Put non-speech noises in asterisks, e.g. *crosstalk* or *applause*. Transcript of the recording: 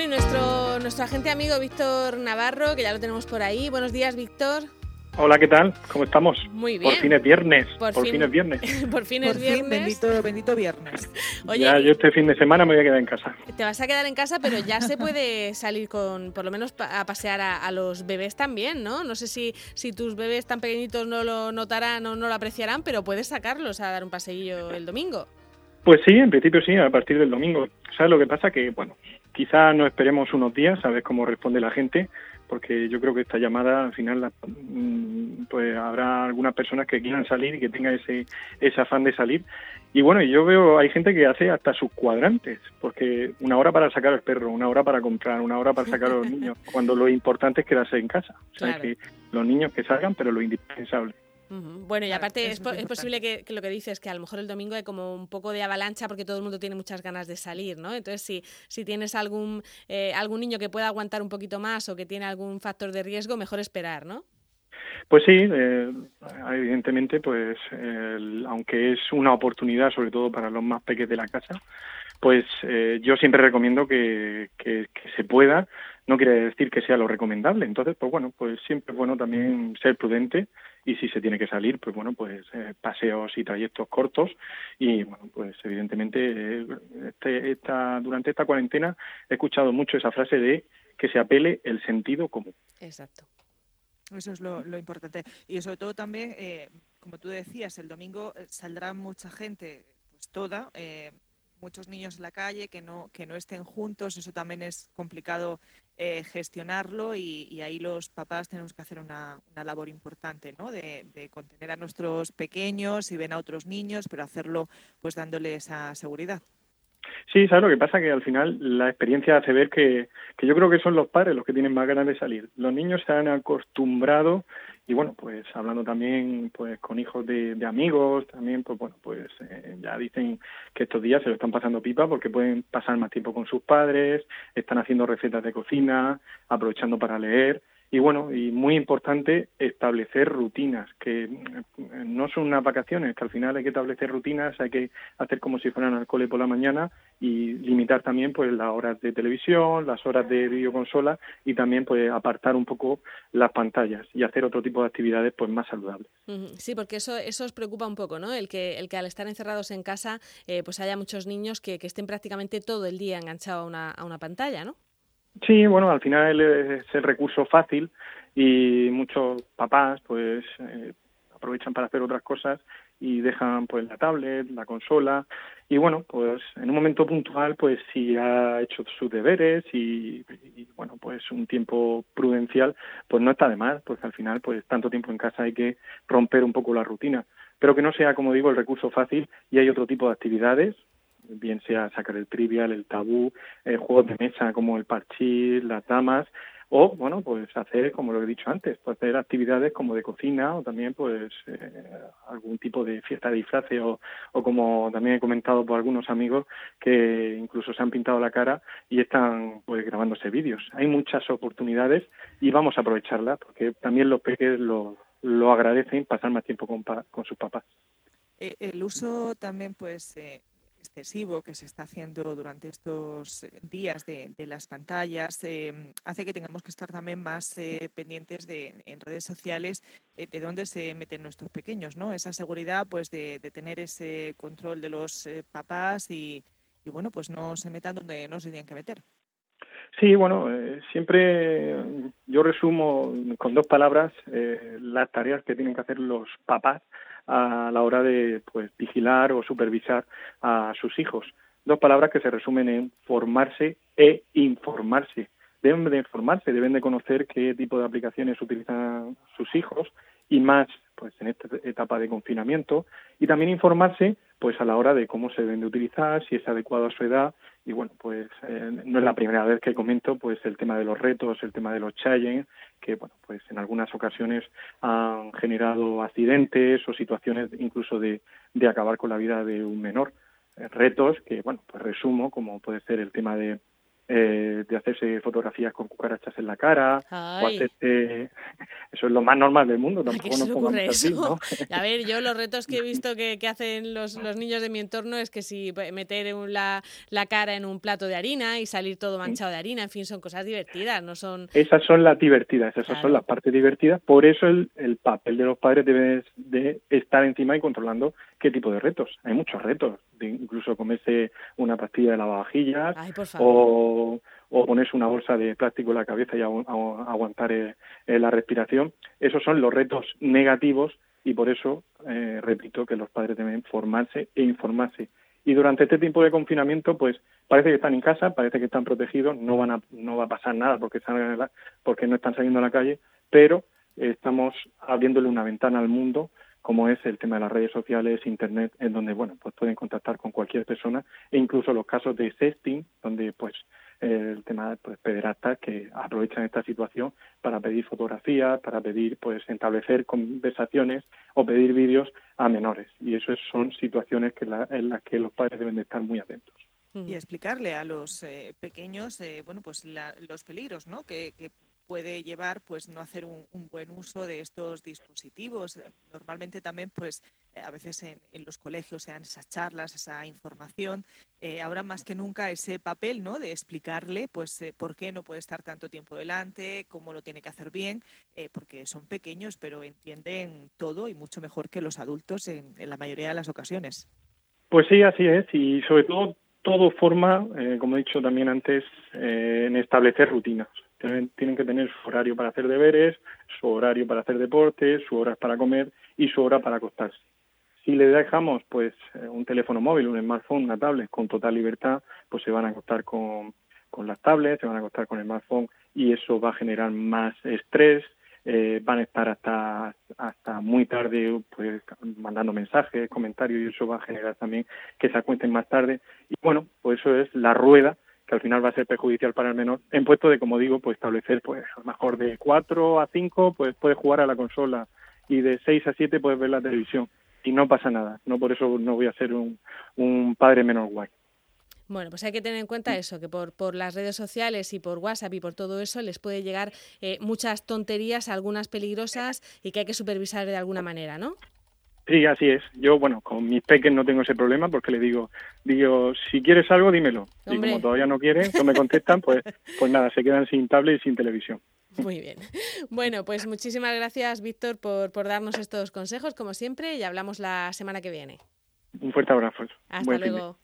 Bueno, y nuestro, nuestro agente amigo Víctor Navarro, que ya lo tenemos por ahí. Buenos días, Víctor. Hola, ¿qué tal? ¿Cómo estamos? Muy bien. Por fin es viernes. Por, fin, es viernes. *laughs* por fin es viernes. bendito, bendito viernes. *laughs* Oye, ya, yo este fin de semana me voy a quedar en casa. Te vas a quedar en casa, pero ya se puede salir con, por lo menos a pasear a, los bebés también, ¿no? No sé si, si tus bebés tan pequeñitos no lo notarán o no lo apreciarán, pero puedes sacarlos a dar un paseillo el domingo. Pues sí, en principio sí, a partir del domingo. ¿Sabes lo que pasa? Que, bueno, quizá no esperemos unos días a ver cómo responde la gente, porque yo creo que esta llamada al final mm, pues habrá algunas personas que quieran salir y que tengan ese, ese afán de salir. Y bueno, yo veo, hay gente que hace hasta sus cuadrantes, porque una hora para sacar al perro, una hora para comprar, una hora para sacar a los *laughs* niños, cuando lo importante es quedarse en casa. O sea, que los niños que salgan, pero lo indispensable. Bueno, y aparte es, posible que, lo que dices, que a lo mejor el domingo hay como un poco de avalancha porque todo el mundo tiene muchas ganas de salir, ¿no? Entonces, si, si tienes algún, eh, algún niño que pueda aguantar un poquito más o que tiene algún factor de riesgo, mejor esperar, ¿no? Pues sí, eh, evidentemente, pues aunque es una oportunidad, sobre todo para los más pequeños de la casa, pues eh, yo siempre recomiendo que, que, se pueda, no quiere decir que sea lo recomendable. Entonces, pues bueno, pues siempre es bueno también ser prudente y si se tiene que salir, pues bueno, pues eh, paseos y trayectos cortos y bueno, pues evidentemente eh, este, esta, durante esta cuarentena he escuchado mucho esa frase de que se apele el sentido común. Exacto. Eso es lo, importante. Y sobre todo también, eh, como tú decías, el domingo saldrá mucha gente, pues toda, muchos niños en la calle que no, que no estén juntos, eso también es complicado eh, gestionarlo y, ahí los papás tenemos que hacer una, labor importante, ¿no? De, contener a nuestros pequeños y ven a otros niños, pero hacerlo pues dándole esa seguridad. Sí, ¿sabes lo que pasa? Que al final la experiencia hace ver que, que yo creo que son los padres los que tienen más ganas de salir. Los niños se han acostumbrado y bueno, pues hablando también pues con hijos de, amigos, también pues bueno, pues eh, ya dicen que estos días se lo están pasando pipa porque pueden pasar más tiempo con sus padres, están haciendo recetas de cocina, aprovechando para leer y bueno, y muy importante establecer rutinas, que mm, no son unas vacaciones, que al final hay que establecer rutinas, hay que hacer como si fueran al cole por la mañana y limitar también pues las horas de televisión, las horas de videoconsola y también pues apartar un poco las pantallas y hacer otro tipo de actividades pues más saludables. Sí, porque eso, eso os preocupa un poco, ¿no? El que, el que al estar encerrados en casa eh, pues haya muchos niños que, que estén prácticamente todo el día enganchados a una, a una pantalla, ¿no? Sí, bueno, al final es el recurso fácil y muchos papás pues eh, aprovechan para hacer otras cosas y dejan pues la tablet, la consola y bueno, pues en un momento puntual pues si ha hecho sus deberes y, bueno, pues un tiempo prudencial pues no está de más, porque al final pues tanto tiempo en casa hay que romper un poco la rutina, pero que no sea como digo el recurso fácil y hay otro tipo de actividades bien sea sacar el trivial, el tabú, eh, juegos de mesa como el parchís, las damas, o bueno pues hacer como lo he dicho antes pues hacer actividades como de cocina o también pues eh, algún tipo de fiesta de disfraces o, o como también he comentado por algunos amigos que incluso se han pintado la cara y están pues grabándose vídeos. Hay muchas oportunidades y vamos a aprovecharlas porque también los peques lo, lo agradecen pasar más tiempo con, con sus papás. Eh, el uso también pues excesivo que se está haciendo durante estos eh, días de, las pantallas em, hace que tengamos que estar también más eh, pendientes de, en redes sociales eh, de dónde se meten nuestros pequeños, ¿no? Esa seguridad, pues, de, tener ese control de los papás y, bueno, pues no se metan donde no se tienen que meter. Sí, bueno, siempre yo resumo con dos palabras las tareas que tienen que hacer los papás a la hora de pues vigilar o supervisar a sus hijos. Dos palabras que se resumen en formarse e informarse. Deben de informarse, deben de conocer qué tipo de aplicaciones utilizan sus hijos y más pues en esta etapa de confinamiento y también informarse pues a la hora de cómo se deben de utilizar, si es adecuado a su edad y bueno, pues eh, no es la primera vez que comento pues el tema de los retos, el tema de los challenges, que bueno, pues en algunas ocasiones han generado accidentes o situaciones incluso de, de acabar con la vida de un menor. Eh, retos que, bueno, pues resumo, como puede ser el tema de eh, de hacerse fotografías con cucarachas en la cara, o hacerse, *laughs* eso es lo más normal del mundo. Tampoco nos ocurre eso? A ver, yo los retos que he *laughs* visto que, hacen los, los, niños de mi entorno es que si meter la, la, cara en un plato de harina y salir todo manchado de harina, en fin, son cosas divertidas, no son... Esas son las divertidas, esas son las partes divertidas, por eso el, el papel de los padres debe de estar encima y controlando qué tipo de retos. Hay muchos retos, de incluso comerse una pastilla de lavavajillas o, o ponerse una bolsa de plástico en la cabeza y aguantar eh, eh, la respiración. Esos son los retos negativos y por eso eh, repito que los padres deben formarse e informarse. Y durante este tiempo de confinamiento, pues parece que están en casa, parece que están protegidos, no van a, no va a pasar nada porque, porque no están saliendo a la calle, pero estamos abriéndole una ventana al mundo como es el tema de las redes sociales, internet, en donde bueno, pues pueden contactar con cualquier persona e incluso los casos de sexting, donde pues el tema pues pederastas que aprovechan esta situación para pedir fotografías, para pedir pues establecer conversaciones o pedir vídeos a menores y eso son situaciones que en las que los padres deben de estar muy atentos y explicarle a los eh, pequeños eh, bueno pues los peligros ¿no? que puede llevar pues no hacer un, buen uso de estos dispositivos. Normalmente también pues eh, a veces en, los colegios se dan esas charlas, esa información. Eh, ahora más que nunca ese papel ¿no? de explicarle pues eh, por qué no puede estar tanto tiempo delante, cómo lo tiene que hacer bien, porque son pequeños pero entienden todo y mucho mejor que los adultos en, en la mayoría de las ocasiones. Pues sí, así es y sobre todo todo forma, como he dicho también antes, en establecer rutinas tienen, que tener su horario para hacer deberes, su horario para hacer deporte, su hora para comer y su hora para acostarse. Si le dejamos pues eh, un teléfono móvil, un smartphone, una tablet con total libertad, pues se van a acostar con, con las tablets, se van a acostar con el smartphone y eso va a generar más estrés, eh, van a estar hasta hasta muy tarde pues mandando mensajes, comentarios y eso va a generar también que se acuesten más tarde y bueno, pues eso es la rueda que al final va a ser perjudicial para el menor, en puesto de, como digo, pues establecer, pues a lo mejor de 4 a 5, pues puedes jugar a la consola y de 6 a 7 puedes ver la televisión y no pasa nada, no por eso no voy a ser un, un padre menor guay. Bueno, pues hay que tener en cuenta eso, que por, por las redes sociales y por WhatsApp y por todo eso les puede llegar eh, muchas tonterías, algunas peligrosas y que hay que supervisar de alguna manera, ¿no? Sí, así es. Yo, bueno, con mis peques no tengo ese problema porque le digo, digo, si quieres algo, dímelo. Y como todavía no quieren, no me contestan, pues, *laughs* pues nada, se quedan sin tablet y sin televisión. Muy bien. Bueno, pues muchísimas gracias, Víctor, por, por darnos estos consejos, como siempre, y hablamos la semana que viene. Un fuerte abrazo. Hasta luego.